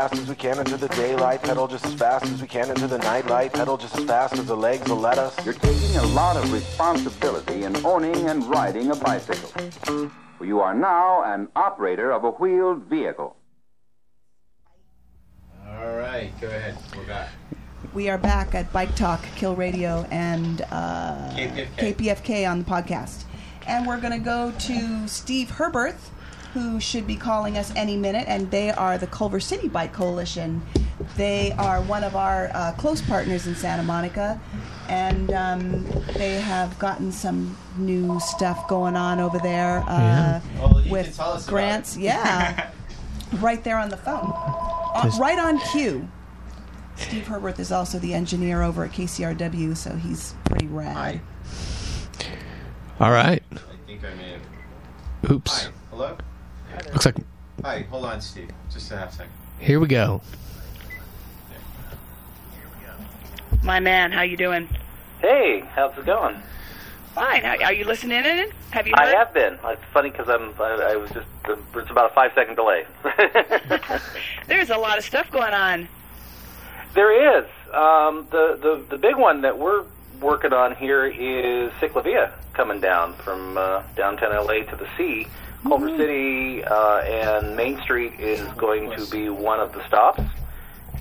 fast as we can into the daylight. Pedal just as fast as we can into the night light. Pedal just as fast as the legs will let us. You're taking a lot of responsibility in owning and riding a bicycle. You are now an operator of a wheeled vehicle. All right, go ahead. We're back. We are back at Bike Talk, Kill Radio, and uh, KPFK. KPFK on the podcast. And we're going to go to Steve Herberth, who should be calling us any minute, and they are the Culver City Bike Coalition. They are one of our uh, close partners in Santa Monica, and um, they have gotten some new stuff going on over there uh, Yeah. Well, with tell us about grants. Yeah, right there on the phone, Uh, right on cue. Steve Herbert is also the engineer over at KCRW, so he's pretty rad. Hi. All right. I think I may have. Oops. Hi. Hello? Looks like Hi, hold on, Steve. Just a half second. here we go. My man, how you doing? Hey, how's it going? Fine. Are, are you listening in? Have you I have been. It's funny because I'm. I, I was just. It's about a five second delay. There's a lot of stuff going on. there is um, the the the big one that we're working on here is Ciclavia coming down from uh, downtown LA to the sea. Culver City uh, and Main Street is going to be one of the stops,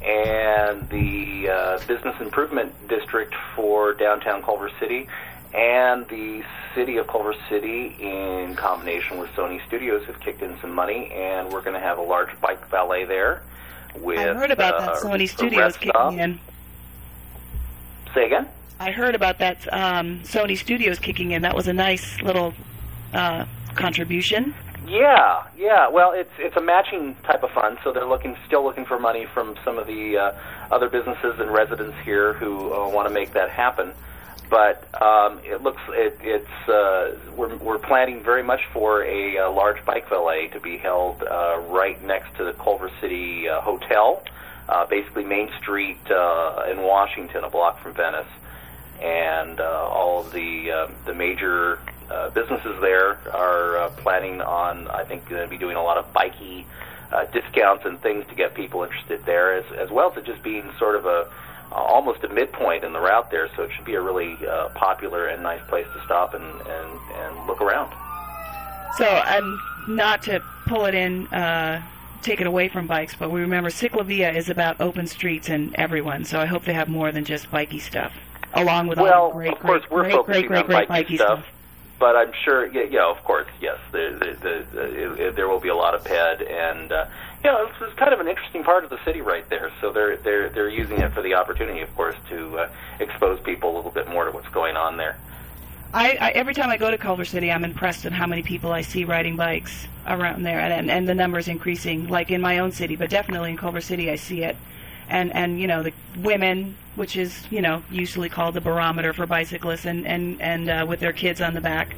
and the uh, business improvement district for downtown Culver City, and the city of Culver City, in combination with Sony Studios, have kicked in some money, and we're going to have a large bike valet there. With I heard about that uh, Sony Studios kicking in. Say again. I heard about that um, Sony Studios kicking in. That was a nice little uh, contribution. Yeah, yeah. Well, it's it's a matching type of fund, so they're looking still looking for money from some of the uh, other businesses and residents here who uh, want to make that happen. But um, it looks it, it's uh, we're we're planning very much for a, uh large bike valet to be held uh, right next to the Culver City uh, Hotel, uh, basically Main Street uh, in Washington, a block from Venice and uh, all of the uh, the major uh, businesses there are uh, planning on, I think, going to be doing a lot of bikey uh, discounts and things to get people interested there, as as well as it just being sort of a uh, almost a midpoint in the route there. So it should be a really uh, popular and nice place to stop and and and look around. So, um, not to pull it in, uh, take it away from bikes, but we remember Ciclovia is about open streets and everyone. So I hope they have more than just bikey stuff, along with all the great, of course, great, we're great, focusing great, great, on great bikey bikey stuff, but I'm sure, yeah, yeah of course, yes, the, the, the, the, it, there will be a lot of ped, and uh, you know, it's, kind of an interesting part of the city right there. So they're they're they're using it for the opportunity, of course, to uh, expose people a little bit more to what's going on there. I, I every time I go to Culver City, I'm impressed at how many people I see riding bikes around there, and and, and the numbers increasing. Like in my own city, but definitely in Culver City, I see it. And and you know the women, which is you know usually called the barometer for bicyclists, and and and uh, with their kids on the back.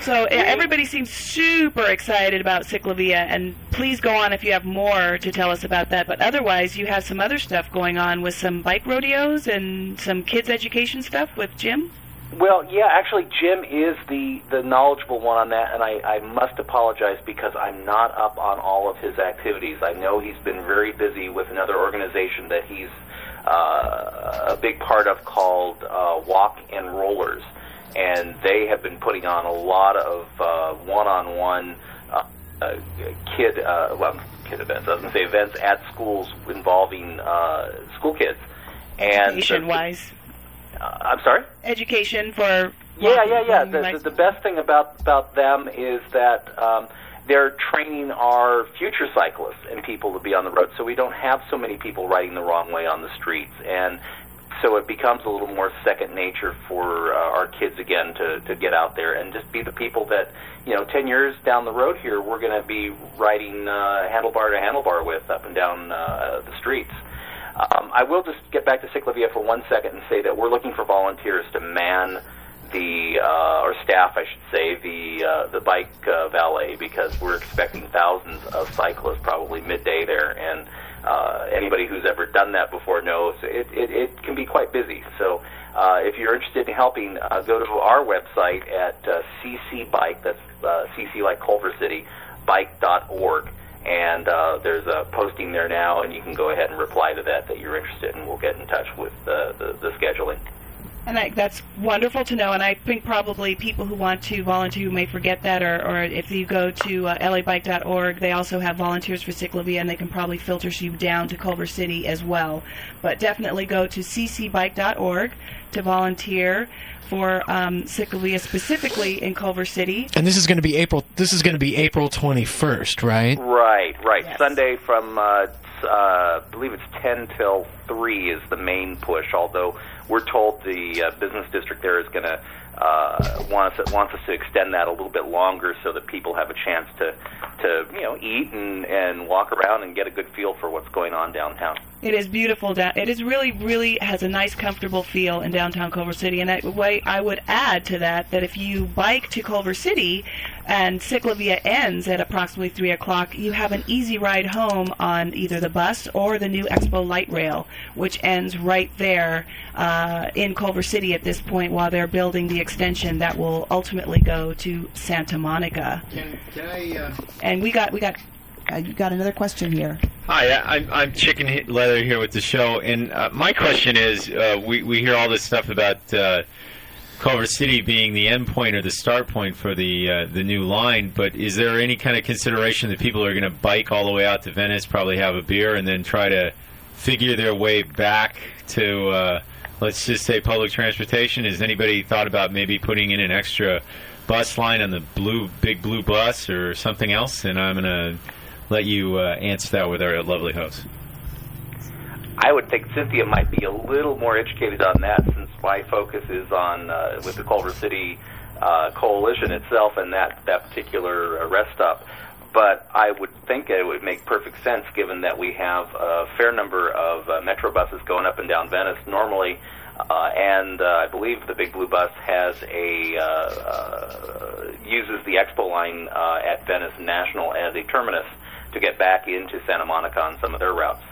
So everybody seems super excited about Ciclavia, and please go on if you have more to tell us about that. But otherwise, you have some other stuff going on with some bike rodeos and some kids education stuff with Jim. Well, yeah, actually, Jim is the, the knowledgeable one on that, and I, I must apologize because I'm not up on all of his activities. I know he's been very busy with another organization that he's uh, a big part of called uh, Walk and Rollers, and they have been putting on a lot of uh, one-on-one uh, uh, kid, uh, well, kid events. I was going to say events at schools involving uh, school kids. And Education wise, uh, I'm sorry. education for Yeah, yeah, yeah. The, the, the best thing about about them is that um, they're training our future cyclists and people to be on the road, so we don't have so many people riding the wrong way on the streets, and so it becomes a little more second nature for uh, our kids again to to get out there and just be the people that you know, ten years down the road here, we're going to be riding uh, handlebar to handlebar with up and down uh, the streets. Um, I will just get back to Ciclavia for one second and say that we're looking for volunteers to man the uh, or staff, I should say, the uh, the bike uh, valet because we're expecting thousands of cyclists probably midday there, and uh, anybody who's ever done that before knows it it, it can be quite busy. So. Uh, if you're interested in helping, uh, go to our website at uh, CC Bike. That's uh, CC like Culver City, bike.org and uh, there's a posting there now, and you can go ahead and reply to that that you're interested, and we'll get in touch with uh, the, the scheduling. And I, that's wonderful to know. And I think probably people who want to volunteer may forget that, or, or if you go to uh, labike.org, they also have volunteers for Ciclavia, and they can probably filter you down to Culver City as well. But definitely go to ccbike.org to volunteer for um, Ciclavia specifically in Culver City. And this is going to be April. This is going to be April 21st, right? Right, right. Yes. Sunday from uh, uh, I believe it's ten till three is the main push. Although we're told the uh, business district there is going to uh, want us wants us to extend that a little bit longer so that people have a chance to to you know eat and and walk around and get a good feel for what's going on downtown. It is beautiful. Down, it is really, really has a nice, comfortable feel in downtown Culver City. And that way, I would add to that that if you bike to Culver City, and Ciclavia ends at approximately three o'clock, you have an easy ride home on either the bus or the new Expo Light Rail, which ends right there uh, in Culver City at this point, while they're building the extension that will ultimately go to Santa Monica. Can, can I? Uh, And we got, we got. Uh, you got another question here. Hi, I'm, I'm Chicken Leather here with the show, and uh, my question is: uh, we we hear all this stuff about uh, Culver City being the end point or the start point for the uh, the new line, but is there any kind of consideration that people are going to bike all the way out to Venice, probably have a beer, and then try to figure their way back to, uh, let's just say, public transportation? Has anybody thought about maybe putting in an extra bus line on the blue big blue bus or something else? And I'm to let you uh, answer that with our lovely host. I would think Cynthia might be a little more educated on that since my focus is on uh, with the Culver City uh, Coalition itself and that that particular uh, rest stop. But I would think it would make perfect sense given that we have a fair number of uh, metro buses going up and down Venice normally, uh, and uh, I believe the Big Blue Bus has a uh, uh, uses the Expo line uh, at Venice National as a terminus to get back into Santa Monica on some of their routes.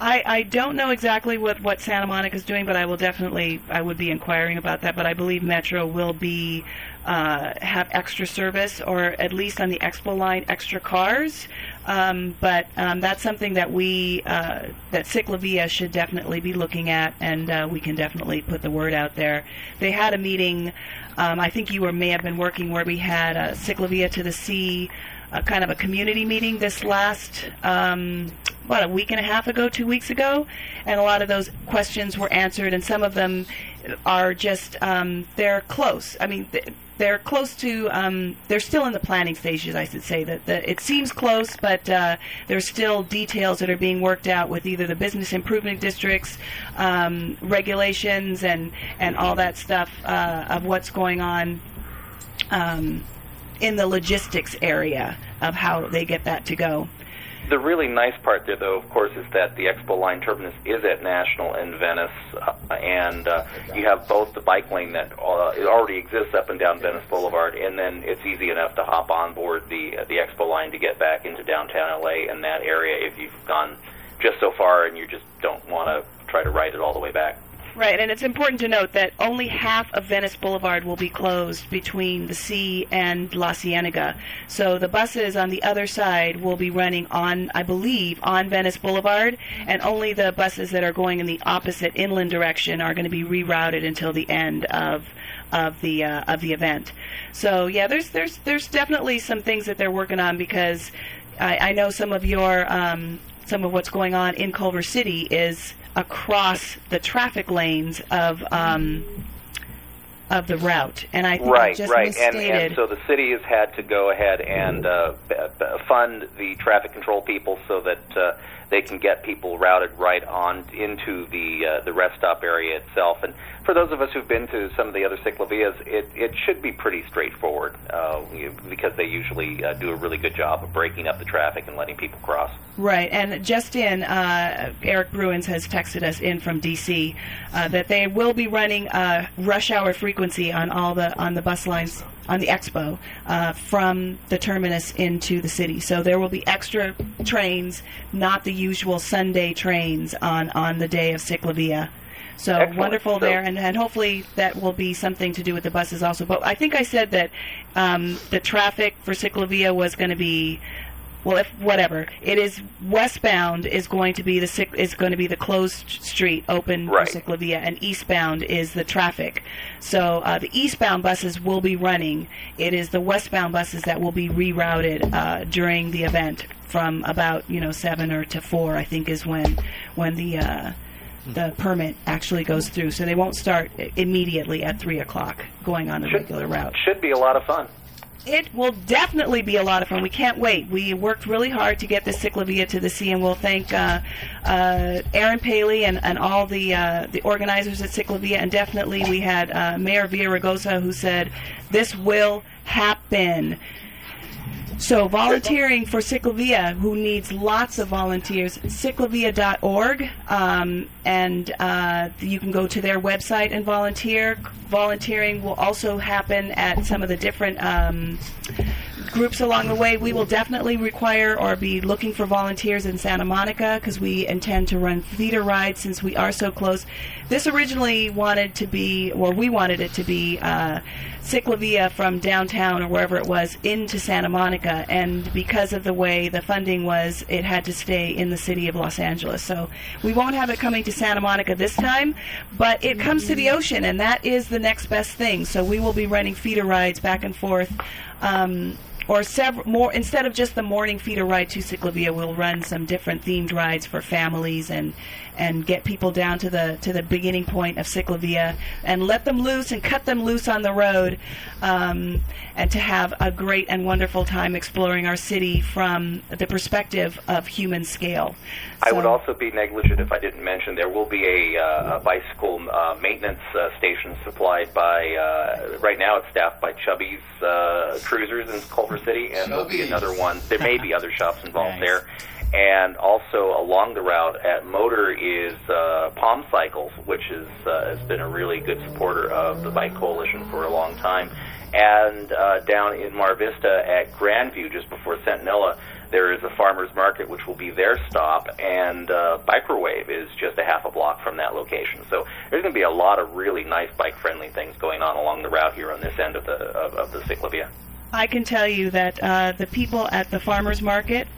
I, I don't know exactly what, what Santa Monica is doing, but I will definitely I would be inquiring about that. But I believe Metro will be uh, have extra service, or at least on the Expo line, extra cars. Um, but um, that's something that we uh, that Ciclavia should definitely be looking at, and uh, we can definitely put the word out there. They had a meeting. Um, I think you were may have been working where we had uh, Ciclavia to the Sea, uh, kind of a community meeting this last. Um, what a week and a half ago, two weeks ago, and a lot of those questions were answered, and some of them are just um, they're close. I mean, th- they're close to um, they're still in the planning stages. I should say that the, it seems close, but uh, there's still details that are being worked out with either the business improvement districts, um, regulations, and and all that stuff uh, of what's going on. Um, in the logistics area of how they get that to go. The really nice part there, though, of course, is that the Expo Line terminus is at National in Venice, uh, and uh, you have both the bike lane that uh, already exists up and down Venice Boulevard, and then it's easy enough to hop on board the uh, the Expo Line to get back into downtown LA and that area if you've gone just so far and you just don't want to try to ride it all the way back. Right, and it's important to note that only half of Venice Boulevard will be closed between the sea and La Cienega. So the buses on the other side will be running on, I believe, on Venice Boulevard, and only the buses that are going in the opposite inland direction are going to be rerouted until the end of of the uh, of the event. So yeah, there's there's there's definitely some things that they're working on because I, I know some of your um, some of what's going on in Culver City is across the traffic lanes of um, of the route, and I think I right, just right, and, and so the city has had to go ahead and uh, b- fund the traffic control people so that uh, they can get people routed right on into the uh, the rest stop area itself. And for those of us who've been to some of the other ciclavias, it it should be pretty straightforward uh, because they usually uh, do a really good job of breaking up the traffic and letting people cross. Right, and just in, uh, Eric Bruins has texted us in from DC uh, that they will be running rush hour frequency on all the on the bus lines on the expo uh, from the terminus into the city. So there will be extra trains, not the usual Sunday trains on on the day of Ciclavia. So Excellent. wonderful So- there, and, and hopefully that will be something to do with the buses also. But I think I said that um, the traffic for Ciclavia was going to be well, if whatever it is, westbound is going to be the is going to be the closed street open Right. for cyclovia, and eastbound is the traffic. So uh, the eastbound buses will be running. It is the westbound buses that will be rerouted uh, during the event from about you know seven or to four. I think is when when the uh, the permit actually goes through. So they won't start immediately at three o'clock going on the regular route. Should be a lot of fun. It will definitely be a lot of fun. We can't wait. We worked really hard to get this cyclovia to the sea, and we'll thank uh, uh, Aaron Paley and, and all the uh, the organizers at Cyclovia. And definitely, we had uh, Mayor Villaraigosa who said this will happen. So volunteering for Cyclovia, who needs lots of volunteers, cyclovia.org, um, and uh, you can go to their website and volunteer. Volunteering will also happen at some of the different um, groups along the way. We will definitely require or be looking for volunteers in Santa Monica because we intend to run theater rides since we are so close. This originally wanted to be, or we wanted it to be, uh, Cyclovia from downtown or wherever it was into Santa Monica, and because of the way the funding was, it had to stay in the city of Los Angeles. So we won't have it coming to Santa Monica this time, but it comes to the ocean, and that is the next best thing. So we will be running feeder rides back and forth. Um, or several more instead of just the morning feeder ride to Cyclovia, we'll run some different themed rides for families and and get people down to the to the beginning point of Cyclovia and let them loose and cut them loose on the road, um, and to have a great and wonderful time exploring our city from the perspective of human scale. I would also be negligent if I didn't mention there will be a, uh, a bicycle uh, maintenance uh, station supplied by. Uh, right now, it's staffed by Chubby's uh, Cruisers in Culver City, and there'll be another one. There may be other shops involved Nice. there. And also along the route at Motor is uh, Palm Cycles, which is uh, has been a really good supporter of the Bike Coalition for a long time. And uh, down in Mar Vista at Grandview, just before Centinela, there is a farmers market, which will be their stop, and uh, Bikerowave is just a half a block from that location. So there's going to be a lot of really nice bike-friendly things going on along the route here on this end of the of, of the Cyclovia. I can tell you that uh, the people at the farmers market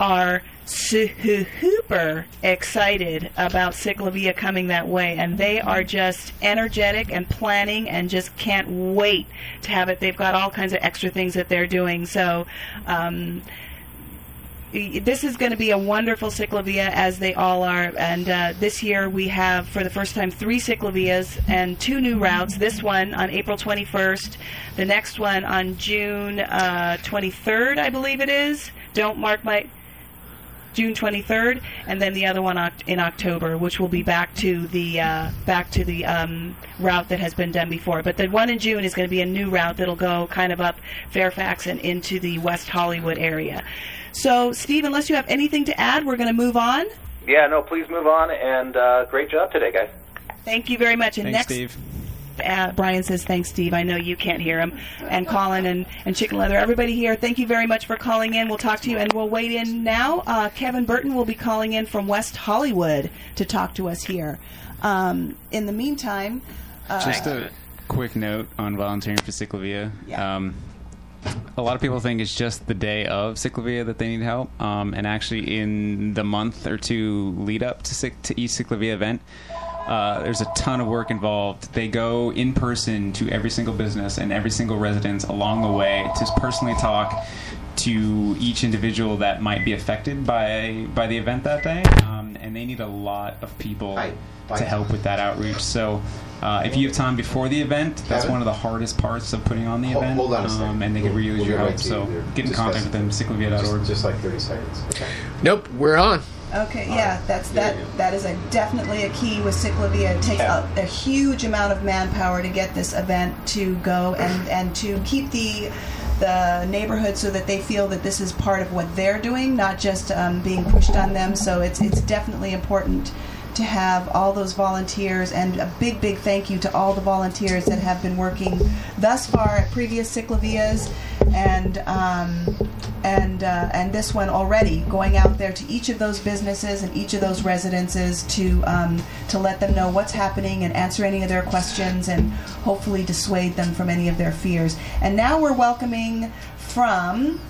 are super excited about Cyclovia coming that way, and they are just energetic and planning, and just can't wait to have it. They've got all kinds of extra things that they're doing. So. Um, this is going to be a wonderful Ciclovia, as they all are and uh, this year we have for the first time three Ciclovias and two new routes this one on april 21st the next one on june uh, 23rd i believe it is don't mark my June 23rd, and then the other one in October, which will be back to the uh, back to the um, route that has been done before. But the one in June is going to be a new route that'll go kind of up Fairfax and into the West Hollywood area. So, Steve, unless you have anything to add, we're going to move on. Yeah, no, please move on, and uh, great job today, guys. Thank you very much. And Thanks, next, Steve. uh, Brian says, thanks, Steve. I know you can't hear him. And Colin and, and Chicken Leather, everybody here, thank you very much for calling in. We'll talk to you, and we'll wait in now. Uh, Kevin Burton will be calling in from West Hollywood to talk to us here. Um, in the meantime, uh, Just a quick note on volunteering for Ciclovia. Yeah. Um, a lot of people think it's just the day of Cyclovia that they need help, um, and actually, in the month or two lead up to, Cyc- to each Cyclovia event, uh, there's a ton of work involved. They go in person to every single business and every single residence along the way to personally talk to each individual that might be affected by by the event that day, um, and they need a lot of people Hi. To help with that outreach. So, uh, if you have time before the event, that's Kevin? one of the hardest parts of putting on the Hold- event. hold on a second. Um, and they could We'll- really use we'll your help. right So, you. Get in contact with them, cyclovia.org. Just, just like 30 seconds. Okay. Nope, we're on. Okay, yeah, that's Yeah, that. yeah. That is a definitely a key with Cyclovia. It takes Yeah. a, a huge amount of manpower to get this event to go and and to keep the the neighborhood so that they feel that this is part of what they're doing, not just um, being pushed on them. So it's it's definitely important to have all those volunteers and a big big thank you to all the volunteers that have been working thus far at previous cyclovias and um, and uh, and this one already going out there to each of those businesses and each of those residences to um, to let them know what's happening and answer any of their questions and hopefully dissuade them from any of their fears and now we're welcoming from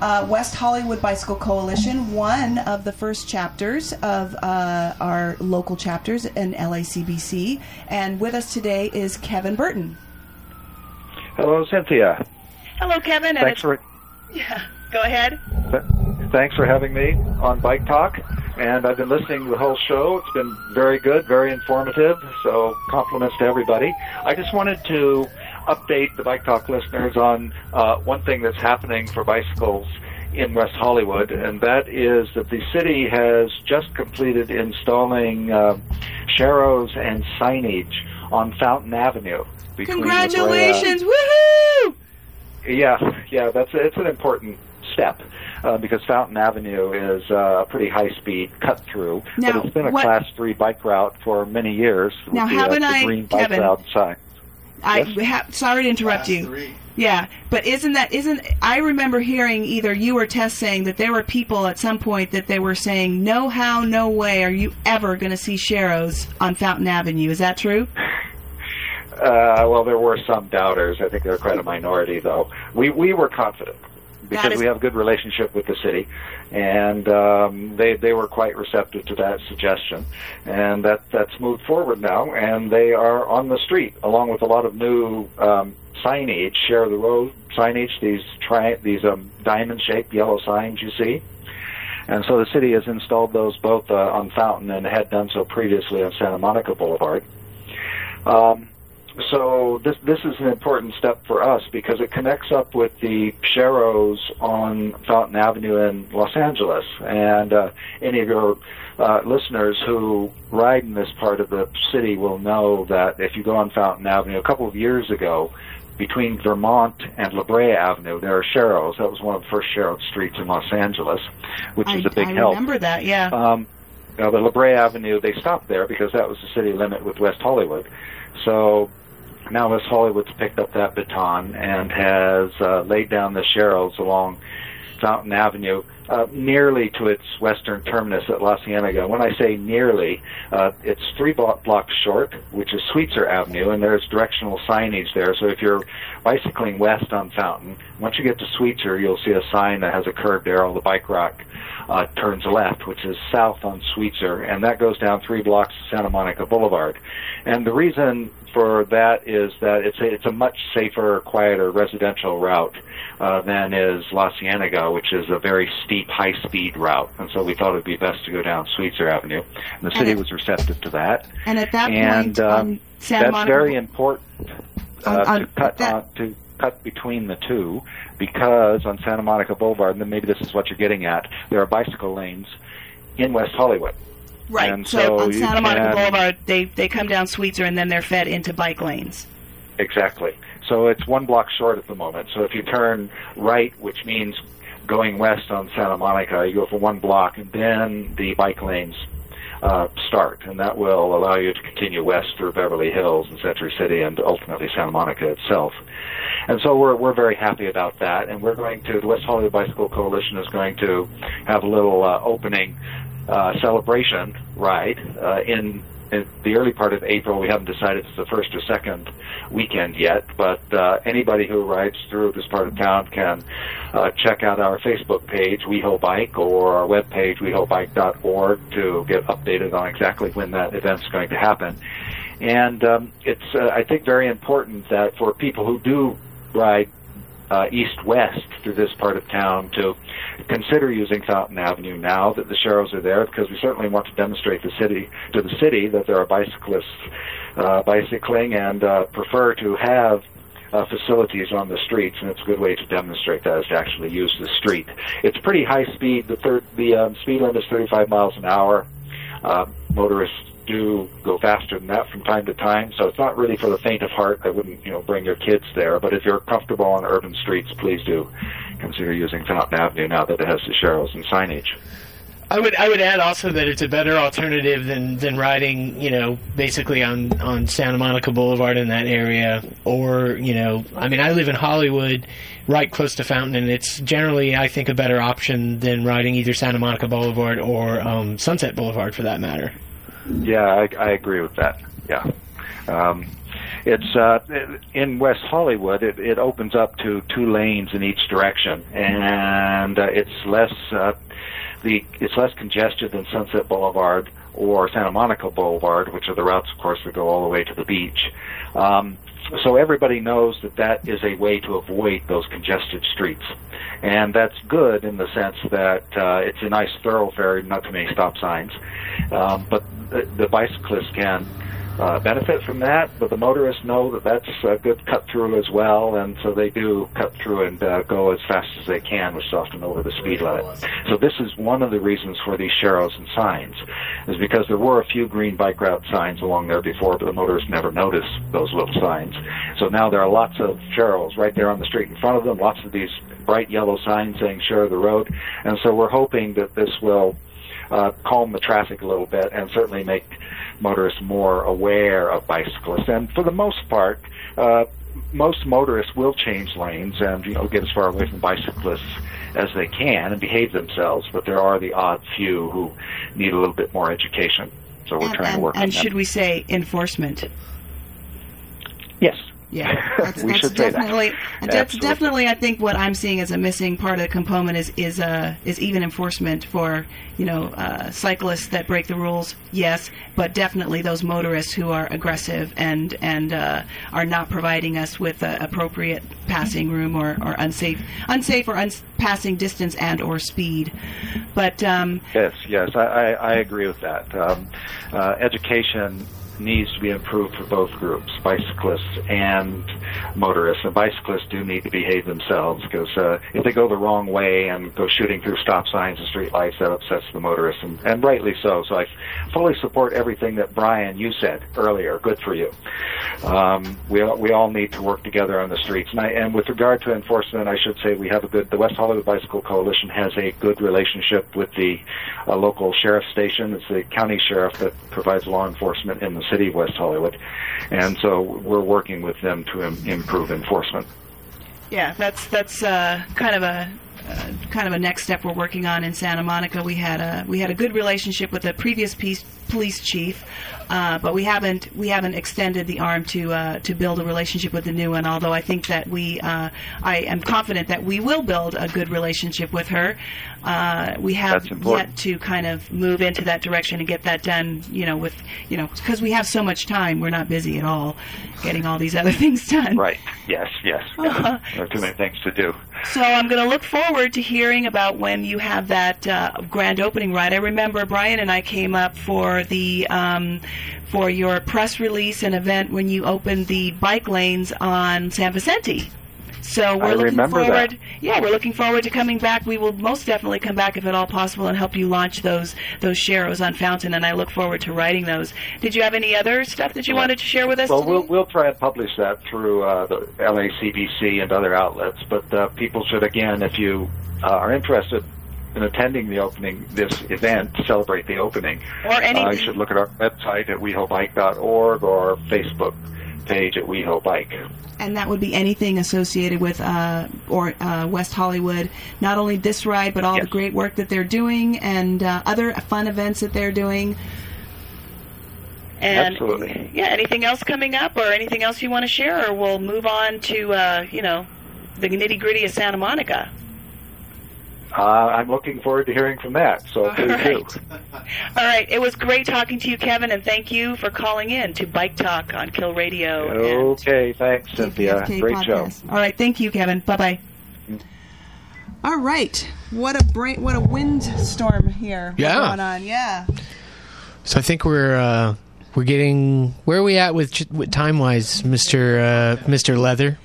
uh, West Hollywood Bicycle Coalition, one of the first chapters of uh, our local chapters in LACBC. And with us today is Kevin Burton. Hello, Cynthia. Hello, Kevin. and Thanks it's- for Yeah. Go ahead. thanks for having me on Bike Talk. And I've been listening to the whole show. It's been very good, very informative. So compliments to everybody. I just wanted to update the Bike Talk listeners on uh, one thing that's happening for bicycles in West Hollywood, and that is that the city has just completed installing uh, sharrows and signage on Fountain Avenue. between La Brea- Congratulations! Woohoo! Yeah, yeah, that's it's an important step uh, because Fountain Avenue is uh, a pretty high-speed cut through, Now, but it's been a what- Class Three bike route for many years. Now, the, uh, haven't the I- green bike Kevin- route sign. I Yes? ha- sorry to interrupt you. Yeah, but isn't that isn't I remember hearing either you or Tess saying that there were people at some point that they were saying no how no way are you ever going to see Sharrows on Fountain Avenue. Is that true? Uh, well, there were some doubters. I think they're quite a minority, though. We we were confident because is- we have a good relationship with the city, and um, they they were quite receptive to that suggestion, and that that's moved forward now, and they are on the street along with a lot of new um, signage, share the road signage, these tri- these um, diamond shaped yellow signs you see. And so the city has installed those both uh, on Fountain and had done so previously on Santa Monica Boulevard. Um, so this this is an important step for us because it connects up with the Sharrows on Fountain Avenue in Los Angeles, and uh, any of your uh, listeners who ride in this part of the city will know that if you go on Fountain Avenue, a couple of years ago, between Vermont and La Brea Avenue, there are Sharrows. That was one of the first Sharrow streets in Los Angeles, which I, is a big I help. I remember that. Yeah. Um, now the La Brea Avenue, they stopped there because that was the city limit with West Hollywood. So now West Hollywood's picked up that baton and has uh, laid down the Sharrows along Fountain Avenue, uh, nearly to its western terminus at La Cienega. When I say nearly, uh, it's three block blocks short, which is Sweetser Avenue, and there's directional signage there. So if you're bicycling west on Fountain, once you get to Sweetser, you'll see a sign that has a curved arrow. The bike rack uh, turns left, which is south on Sweetser, and that goes down three blocks to Santa Monica Boulevard. And the reason for that is that it's a, it's a much safer, quieter residential route uh, than is La Cienega, which is a very steep, high-speed route. And so we thought it would be best to go down Sweetser Avenue. And the city And was receptive to that. and at that and point um, that's Monica very important uh, On- on to cut that- on, to cut between the two because on Santa Monica Boulevard, and then maybe this is what you're getting at, there are bicycle lanes in West Hollywood. Right. And so, so on Santa Monica can- Boulevard, they they come down Sweetser and then they're fed into bike lanes. Exactly. So it's one block short at the moment. So if you turn right, which means going west on Santa Monica, you go for one block, and then the bike lanes uh, start, and that will allow you to continue west through Beverly Hills and Century City, and ultimately Santa Monica itself. And so we're we're very happy about that, and we're going to the West Hollywood Bicycle Coalition is going to have a little uh, opening uh, celebration ride uh, in in the early part of April. We haven't decided if it's the first or second weekend yet, but uh, anybody who rides through this part of town can uh, check out our Facebook page, WeHo Bike, or our webpage, wehobike.org, to get updated on exactly when that event's going to happen. And um, it's, uh, I think, very important that for people who do ride uh, east-west through this part of town to consider using Fountain Avenue now that the Sharrows are there, because we certainly want to demonstrate the city to the city that there are bicyclists uh, bicycling and uh, prefer to have uh, facilities on the streets, and it's a good way to demonstrate that is to actually use the street. It's pretty high speed. The third, the um, speed limit is 35 miles an hour. Uh, motorists do go faster than that from time to time, so it's not really for the faint of heart. I wouldn't, you know, bring your kids there. But if you're comfortable on urban streets, please do consider using Fountain Avenue now that it has the Sharrows and signage. I would I would add also that it's a better alternative than, than riding, you know, basically on, on Santa Monica Boulevard in that area or, you know, I mean I live in Hollywood right close to Fountain and it's generally I think a better option than riding either Santa Monica Boulevard or um, Sunset Boulevard for that matter. Yeah, I, I agree with that. Yeah. Um, it's uh, in West Hollywood. It, it opens up to two lanes in each direction, and uh, it's less uh, the it's less congested than Sunset Boulevard or Santa Monica Boulevard, which are the routes, of course, that go all the way to the beach. Um, so everybody knows that that is a way to avoid those congested streets, and that's good in the sense that uh, it's a nice thoroughfare, not too many stop signs. Um, but the, the bicyclists can uh, benefit from that, but the motorists know that that's a good cut through as well, and so they do cut through and uh, go as fast as they can, which is often over the speed limit. So this is one of the reasons for these sharrows and signs, is because there were a few green bike route signs along there before, but the motorists never noticed those little signs. So now there are lots of sharrows right there on the street in front of them, lots of these bright yellow signs saying share the road, and so we're hoping that this will uh, calm the traffic a little bit and certainly make motorists more aware of bicyclists. And for the most part, uh, most motorists will change lanes and you know get as far away from bicyclists as they can and behave themselves. But there are the odd few who need a little bit more education. So we're and, trying to work on it. and on should that. we say enforcement? Yes. Yeah, that's, We that's should say that. definitely that's Absolutely. definitely. I think what I'm seeing as a missing part of the component is is uh, is even enforcement for you know uh, cyclists that break the rules. Yes, but definitely those motorists who are aggressive and and uh, are not providing us with uh, appropriate passing room or, or unsafe unsafe or uns- passing distance and or speed. But um, Yes, yes, I, I, I agree with that. Um, uh, education needs to be improved for both groups, bicyclists and motorists. And bicyclists do need to behave themselves because uh, if they go the wrong way and go shooting through stop signs and street lights, that upsets the motorists, and, and rightly so. So I fully support everything that Brian you said earlier. Good for you. Um, we all, we all need to work together on the streets. And, I, and with regard to enforcement, I should say we have a good. The West Hollywood Bicycle Coalition has a good relationship with the uh, local sheriff station. It's the county sheriff that provides law enforcement in the city of West Hollywood, and so we're working with them to Im- improve enforcement. Yeah, that's that's uh, kind of a uh, kind of a next step we're working on in Santa Monica. We had a we had a good relationship with the previous peace, police chief, uh, but we haven't we haven't extended the arm to uh, to build a relationship with the new one. Although I think that we uh, I am confident that we will build a good relationship with her. Uh, we have yet to kind of move into that direction and get that done. You know, with you know because we have so much time, we're not busy at all getting all these other things done. Right. Yes. Yes. Uh-huh. There are too many things to do. So I'm going to look forward to hearing about when you have that uh, grand opening Right. I remember Brian and I came up for the um, for your press release and event when you opened the bike lanes on San Vicente. So we're I looking remember that. forward. Yeah, we're looking forward to coming back. We will most definitely come back if at all possible and help you launch those those sharrows on Fountain. And I look forward to writing those. Did you have any other stuff that you wanted to share with us? Well, today? we'll we'll try and publish that through uh, the LACBC and other outlets. But uh, people should again, if you uh, are interested in attending the opening this event to celebrate the opening, Or any- uh, you should look at our website at wehobike.org or Facebook page at WeHo Bike. and that would be anything associated with uh, or uh, West Hollywood. Not only this ride, but all the great work that they're doing and uh, other fun events that they're doing. And Absolutely. yeah, anything else coming up, or anything else you want to share, or we'll move on to uh, you know the nitty gritty of Santa Monica. Uh, I'm looking forward to hearing from that. So please do. All right, it was great talking to you, Kevin, and thank you for calling in to Bike Talk on Kill Radio. Okay, thanks, Cynthia. KPFK Great show. All right, thank you, Kevin. Bye bye. All right. What a brain, what a windstorm here Yeah. going on. Yeah. So I think we're uh, we're getting where are we at with, with time wise, Mister uh, Mister Leather.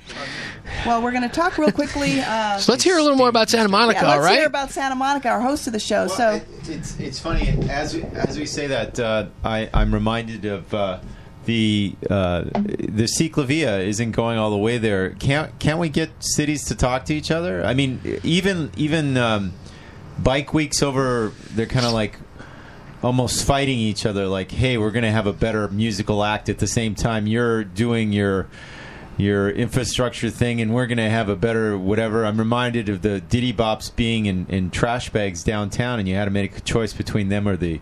Well, we're going to talk real quickly. Uh, So let's hear a little more about Santa Monica. yeah, let's all right. hear about Santa Monica, our host of the show. so, It's it's funny as we, as we say that uh, I I'm reminded of uh, the uh, the Ciclavia isn't going all the way there. Can't can't we get cities to talk to each other? I mean, even even um, bike weeks over, they're kind of like almost fighting each other. Like, hey, we're going to have a better musical act at the same time you're doing your your infrastructure thing, and we're going to have a better whatever. I'm reminded of the Ditty Bops being in, in trash bags downtown, and you had to make a choice between them or the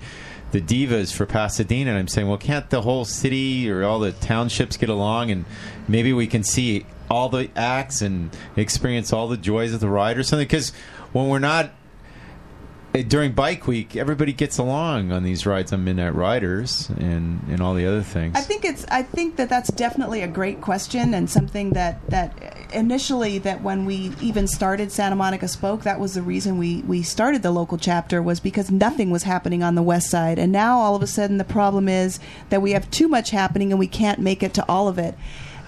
the divas for Pasadena. And I'm saying, well, can't the whole city or all the townships get along, and maybe we can see all the acts and experience all the joys of the ride or something? Because when we're not during Bike Week, everybody gets along on these rides on Midnight Riders and, and all the other things. I think it's. I think that that's definitely a great question and something that that initially that when we even started Santa Monica Spoke, that was the reason we we started the local chapter was because nothing was happening on the west side, and now all of a sudden the problem is that we have too much happening and we can't make it to all of it.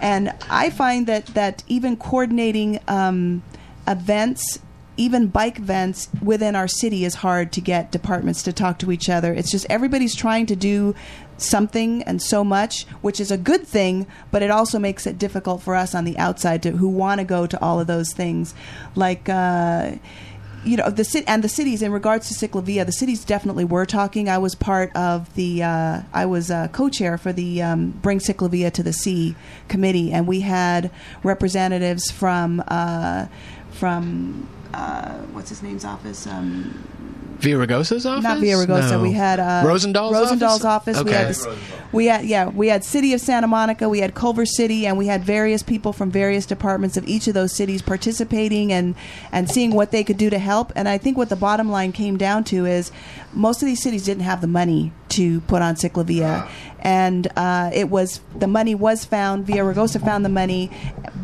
And I find that that even coordinating um, events even bike vents within our city is hard to get departments to talk to each other. It's just everybody's trying to do something and so much, which is a good thing, but it also makes it difficult for us on the outside to who want to go to all of those things, like. Uh, you know the city and the cities in regards to Ciclavia, the cities definitely were talking. I was part of the uh, I was uh, co-chair for the um, Bring Ciclavia to the Sea committee, and we had representatives from uh, from uh, what's his name's office. Um, Villaraigosa's office? Not Villaraigosa. No. We had uh, office. We Okay. had this, we had yeah we had City of Santa Monica. We had Culver City, and we had various people from various departments of each of those cities participating and and seeing what they could do to help. And I think what the bottom line came down to is most of these cities didn't have the money to put on Ciclavia, and uh, it was the money was found. Villaraigosa found the money,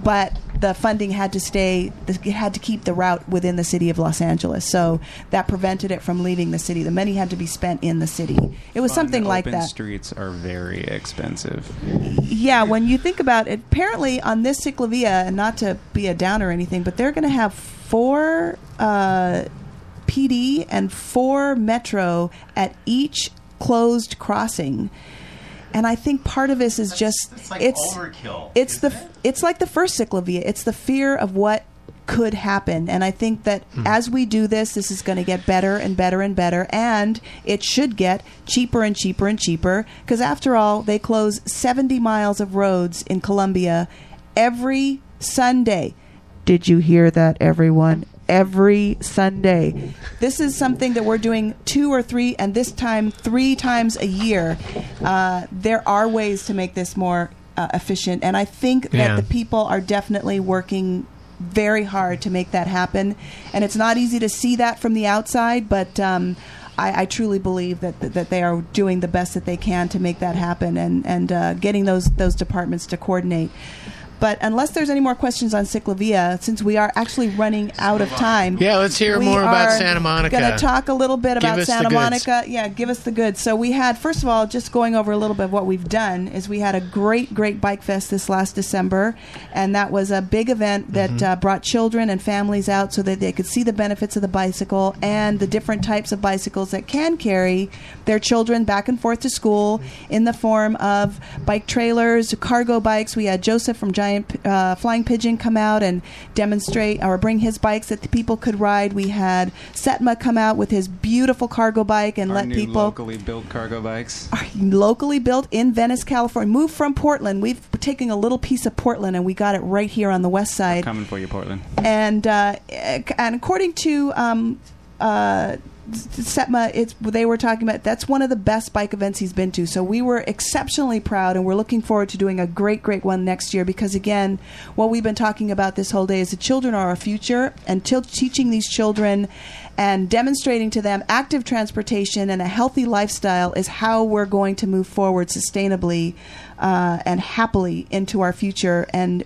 but the funding had to stay it had to keep the route within the city of Los Angeles so that prevented it from leaving the city. The money had to be spent in the city. It was Fun. something like that. streets are very expensive. yeah when you think about it apparently on this ciclavia and not to be a downer or anything but they're going to have four uh, pd and four metro at each closed crossing. And I think part of this is just like it's overkill, It's the it's like the first cyclovia. It's the fear of what could happen, and I think that as we do this, this is going to get better and better and better, and it should get cheaper and cheaper and cheaper. Because after all, they close seventy miles of roads in Colombia every Sunday. Did you hear that, everyone? Every Sunday. This is something that we're doing two or three, and this time three times a year. Uh, there are ways to make this more uh, efficient, and I think that the people are definitely working very hard to make that happen. And it's not easy to see that from the outside, but um, I, I truly believe that that they are doing the best that they can to make that happen, and and uh, getting those those departments to coordinate. But unless there's any more questions on Ciclavia, since we are actually running out of time, Yeah, let's hear more about Santa Monica. We're going to talk a little bit Give about Santa. Monica. Yeah, give us the goods. So we had, first of all, just going over a little bit of what we've done is we had a great, great bike fest this last December, and that was a big event that Mm-hmm. uh, brought children and families out so that they could see the benefits of the bicycle and the different types of bicycles that can carry their children back and forth to school in the form of bike trailers, cargo bikes. We had Joseph from Giant uh, Flying Pigeon come out and demonstrate or bring his bikes that the people could ride. We had Setma come out with his beautiful cargo bike and Our let new people locally built cargo bikes. locally built in Venice, California. Moved from Portland. We've taken a little piece of Portland and we got it right here on the west side. Coming for you, Portland. And uh, and according to um, uh, Setma, it's they were talking about that's one of the best bike events he's been to. So we were exceptionally proud, and we're looking forward to doing a great, great one next year. Because again, what we've been talking about this whole day is the children are our future, and till teaching these children and demonstrating to them active transportation and a healthy lifestyle is how we're going to move forward sustainably uh, and happily into our future and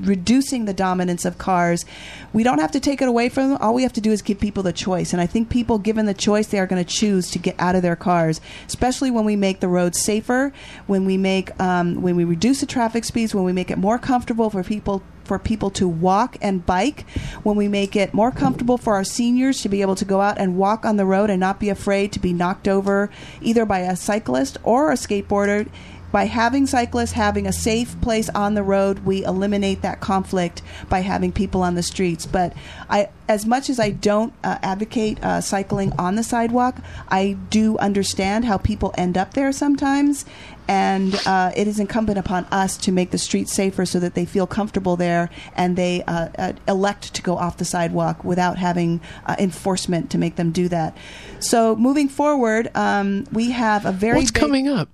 reducing the dominance of cars. We don't have to take it away from them. All we have to do is give people the choice. And I think people, given the choice, they are going to choose to get out of their cars, especially when we make the roads safer, when we make, um, when we reduce the traffic speeds, when we make it more comfortable for people for people to walk and bike, when we make it more comfortable for our seniors to be able to go out and walk on the road and not be afraid to be knocked over either by a cyclist or a skateboarder by having cyclists having a safe place on the road, we eliminate that conflict by having people on the streets. But I, as much as I don't uh, advocate uh, cycling on the sidewalk, I do understand how people end up there sometimes, and uh, it is incumbent upon us to make the streets safer so that they feel comfortable there and they uh, uh, elect to go off the sidewalk without having uh, enforcement to make them do that. So moving forward, um, we have a very What's big- coming up?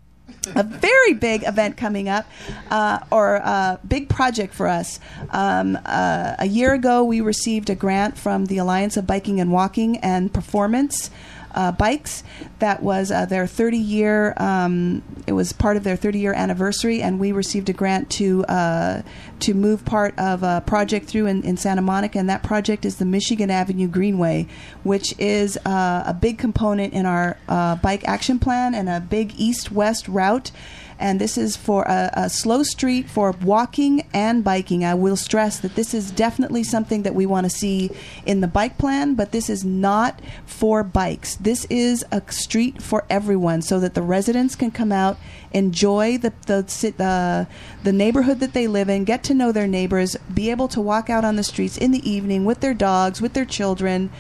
A very big event coming up, uh, or a big project for us. Um, uh, a year ago, we received a grant from the Alliance of Biking and Walking and Performance. Uh, bikes. That was uh, their 30 year um, it was part of their 30 year anniversary and we received a grant to uh, to move part of a project through in, in Santa Monica and that project is the Michigan Avenue Greenway which is uh, a big component in our uh, bike action plan and a big east west route and this is for a, a slow street for walking and biking. I will stress that this is definitely something that we want to see in the bike plan, but this is not for bikes. This is a street for everyone so that the residents can come out, enjoy the the the, the neighborhood that they live in, get to know their neighbors, be able to walk out on the streets in the evening with their dogs, with their children,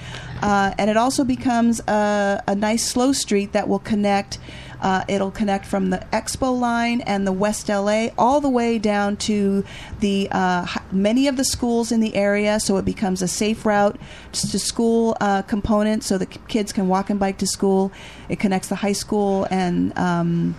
uh, and it also becomes a, a nice slow street that will connect. Uh, it'll connect from the Expo line and the West LA all the way down to the uh, many of the schools in the area. So it becomes a safe route to school uh, component, so that kids can walk and bike to school. It connects the high school and. Um,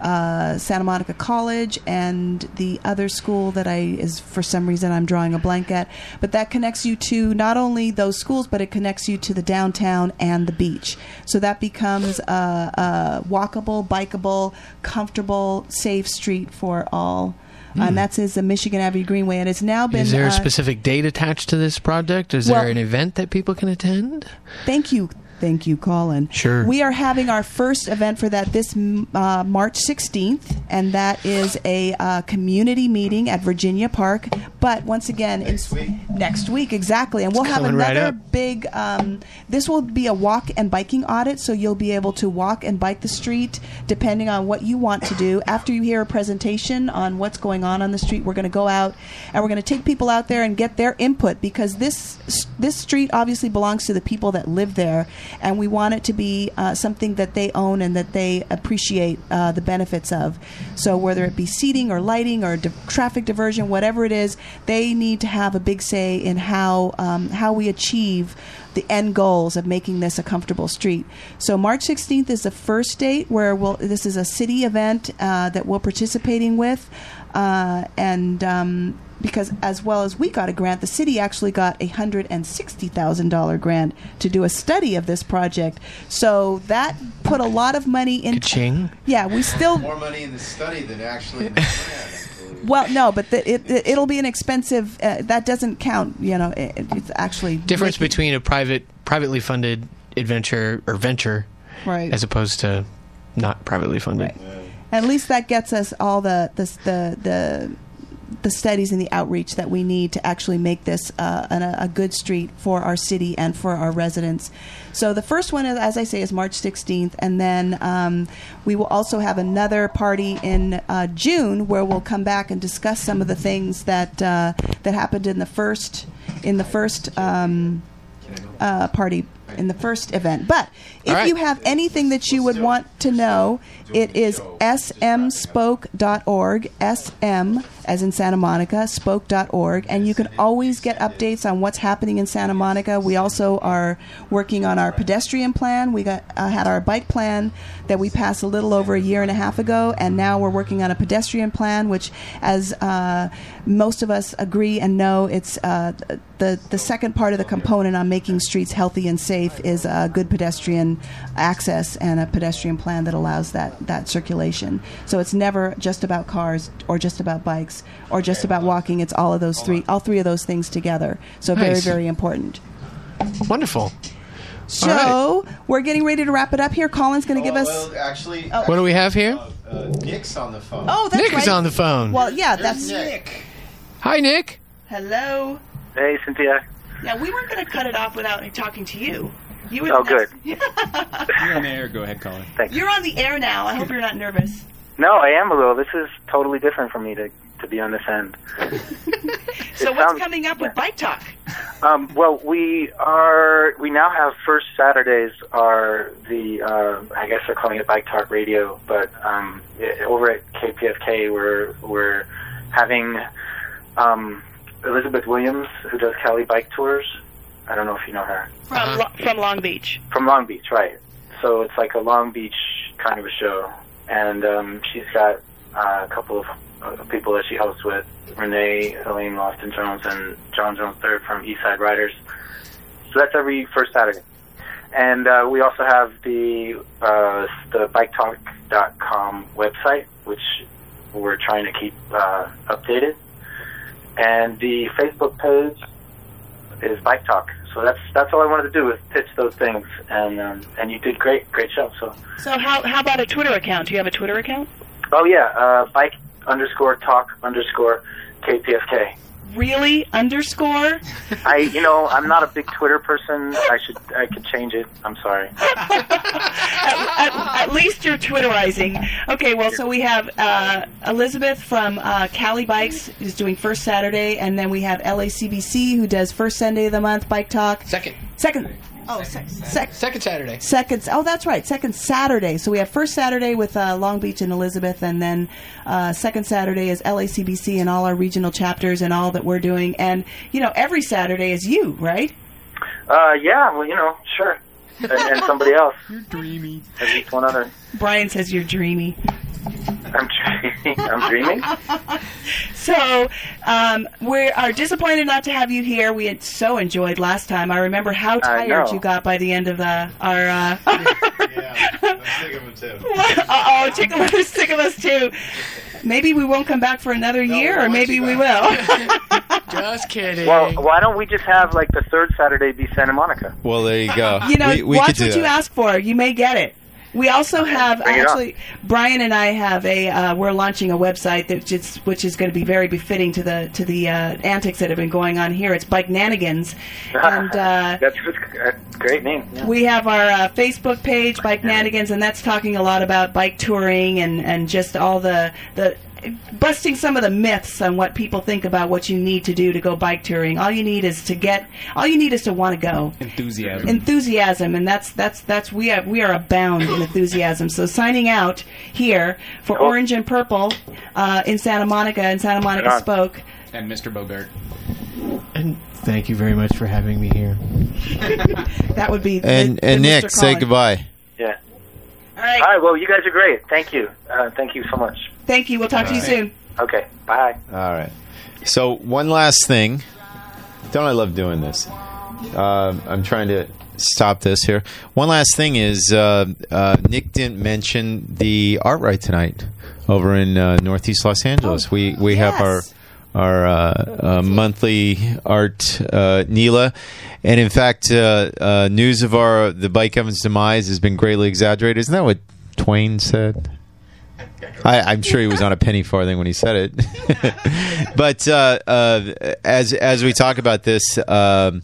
uh, Santa Monica College and the other school that I is for some reason I'm drawing a blank at. But that connects you to not only those schools, but it connects you to the downtown and the beach. So that becomes a, a walkable, bikeable, comfortable, safe street for all. Hmm. And that's is the Michigan Avenue Greenway, and it's now been. Is there a uh, specific date attached to this project? Is Well- there an event that people can attend? Thank you. Thank you, Colin. Sure. We are having our first event for that this uh, March 16th, and that is a uh, community meeting at Virginia Park. But once again, next week. Next week, exactly. And we'll have coming right another big. Um, this will be a walk and biking audit, so you'll be able to walk and bike the street depending on what you want to do. After you hear a presentation on what's going on on the street, we're going to go out and we're going to take people out there and get their input because this this street obviously belongs to the people that live there, and we want it to be uh, something that they own and that they appreciate uh, the benefits of. So whether it be seating or lighting or di- traffic diversion, whatever it is, they need to have a big say in how um, how we achieve the end goals of making this a comfortable street. So March 16th is the first date where we'll, this is a city event uh, that we're participating with, uh, and um, because as well as we got a grant, the city actually got a hundred and sixty thousand dollar grant to do a study of this project. So that put a lot of money into. Ka-ching. Yeah, we still More money in the study than actually in the grant. Well, no, but the, it, it, it'll be an expensive. Uh, that doesn't count. You know, it, it's actually Difference making- between a private, privately funded adventure or venture, Right. as opposed to not privately funded. At least that gets us all the the the the, the studies and the outreach that we need to actually make this uh, an, a good street for our city and for our residents. So the first one, is, as I say, is March 16th, and then um, we will also have another party in uh, June where we'll come back and discuss some of the things that uh, that happened in the first in the first. Um, uh, party in the first event. But if right. you have anything that you would want to know, it is smspoke.org, sm as in Santa Monica, spoke.org, and you can always get updates on what's happening in Santa Monica. We also are working on our pedestrian plan. We got uh, had our bike plan that we passed a little over a year and a half ago, and now we're working on a pedestrian plan, which, as uh, most of us agree and know, it's uh, the the second part of the component on making streets healthy and safe is a good pedestrian access and a pedestrian plan that allows that that circulation. So it's never just about cars or just about bikes or just about walking. It's all of those three, all three of those things together. So very Nice. very important. Wonderful. So we're getting ready to wrap it up here. Colin's going to give us. Well, actually, What do we have here? uh, Nick's on the phone. Oh, that's Nick right. is on the phone. Well, yeah, that's Nick. Hi, Nick. Hello. Hey, Cynthia. Yeah, we weren't going to cut it off without talking to you. You were Oh, the next- You're on the air. Go ahead, Colin. Thanks. You're on the air now. I hope you're not nervous. No, I am a little. This is totally different for me to to be on this end. So what's coming up with Bike Talk? Um, well, we are. We now have first Saturdays are the. Uh, I guess they're calling it Bike Talk Radio, but um, i over at KPFK, we're we're having um, Elizabeth Williams, who does Cali Bike Tours. I don't know if you know her From Lo- from Long Beach. from Long Beach, right? So it's like a Long Beach kind of a show, and um, she's got uh, a couple of uh, people that she hosts with Renee, Elaine Lofton Jones, and John Jones III from Eastside Riders. So that's every first Saturday. And uh, we also have the uh, the BikeTalk.com website, which we're trying to keep uh, updated, and the Facebook page is Bike Talk. So that's that's all I wanted to do was pitch those things, and um, and you did great, great show. So So how how about a Twitter account? Do you have a Twitter account? oh yeah, uh, Bike underscore Talk underscore KPFK. Really? Underscore? I you know I'm not a big Twitter person. I should I could change it. I'm sorry. at, at least you're Twitterizing. Okay, well, so we have uh, Elizabeth from uh, Cali Bikes is doing first Saturday, and then we have LACBC who does first Sunday of the month Bike Talk. Second. Second. Oh, sec- sec- Second Saturday. Second, oh, that's right. Second Saturday. So we have first Saturday with uh, Long Beach and Elizabeth, and then uh, second Saturday is LACBC and all our regional chapters and all that we're doing. And you know, every Saturday is you, right? Uh, yeah, well you know sure, and, and somebody else. You're dreamy. At least one other. Brian says you're dreamy. I'm dreaming. I'm dreaming. So um, we are disappointed not to have you here. We had so enjoyed last time. I remember how tired you got by the end of the hour. Uh, Sick of them too. oh, Chicken Leather's sick of us too. Maybe we won't come back for another year, or maybe we will. Just kidding. Well, why don't we just have like the third Saturday be Santa Monica? Well, there you go. you know, we, we watch could what you ask for. You may get it. We also have actually Brian and I have a uh, we're launching a website that just which is going to be very befitting to the to the uh, antics that have been going on here. It's Bike Nanigans, and uh, That's a great name. Yeah. we have our uh, Facebook page, Bike Nanigans, and that's talking a lot about bike touring and, and just all the the busting some of the myths on what people think about what you need to do to go bike touring. All you need is to get. All you need is to want to go. Enthusiasm. Enthusiasm, and that's that's that's we have we are abound in enthusiasm. So signing out here for Orange and Purple uh, in Santa Monica and Santa Monica Right. Spoke. and Mr. Bogart. And thank you very much for having me here. That would be And the- and the Nick, Mr. say goodbye. Yeah. All right. All right. Well, you guys are great. Thank you. Uh, thank you so much. Thank you. We'll talk to you All right. soon. Okay. Bye. All right. So one last thing. Don't I love doing this? Uh, I'm trying to stop this here. One last thing is uh, uh, Nick didn't mention the art right tonight over in uh, Northeast Los Angeles. we we have our our uh, uh, monthly art uh, NELA, and in fact, uh, uh, news of our the Bike Oven's demise has been greatly exaggerated. Isn't that what Twain said? I, I'm sure he was on a penny farthing when he said it. but uh, uh, as as we talk about this, um,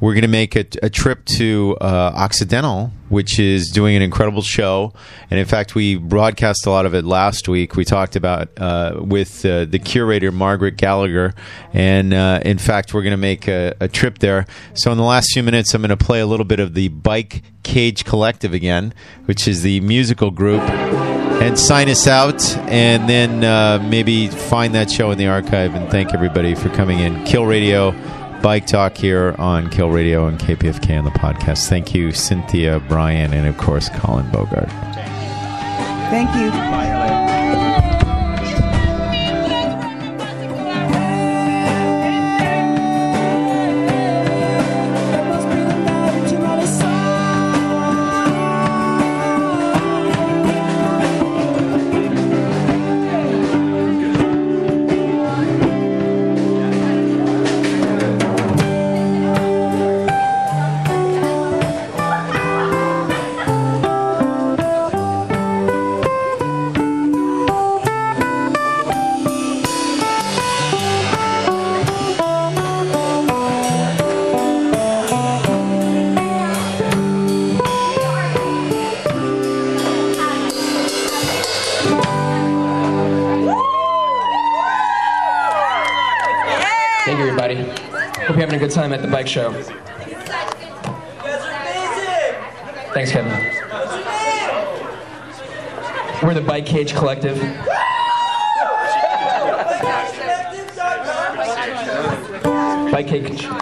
we're going to make a, a trip to uh, Occidental, which is doing an incredible show. And in fact, we broadcast a lot of it last week. We talked about uh, with uh, the curator Margaret Gallagher, and uh, in fact, we're going to make a, a trip there. So in the last few minutes, I'm going to play a little bit of the Bike Cage Collective again, which is the musical group and sign us out, and then uh, maybe find that show in the archive. And thank everybody for coming in. Kill Radio, Bike Talk here on Kill Radio and KPFK on the podcast. Thank you, Cynthia, Brian, and of course Colin Bogart. Thank you. having time at the bike show. Thanks, Kevin. We're the Bike Cage Collective. Bike Cage.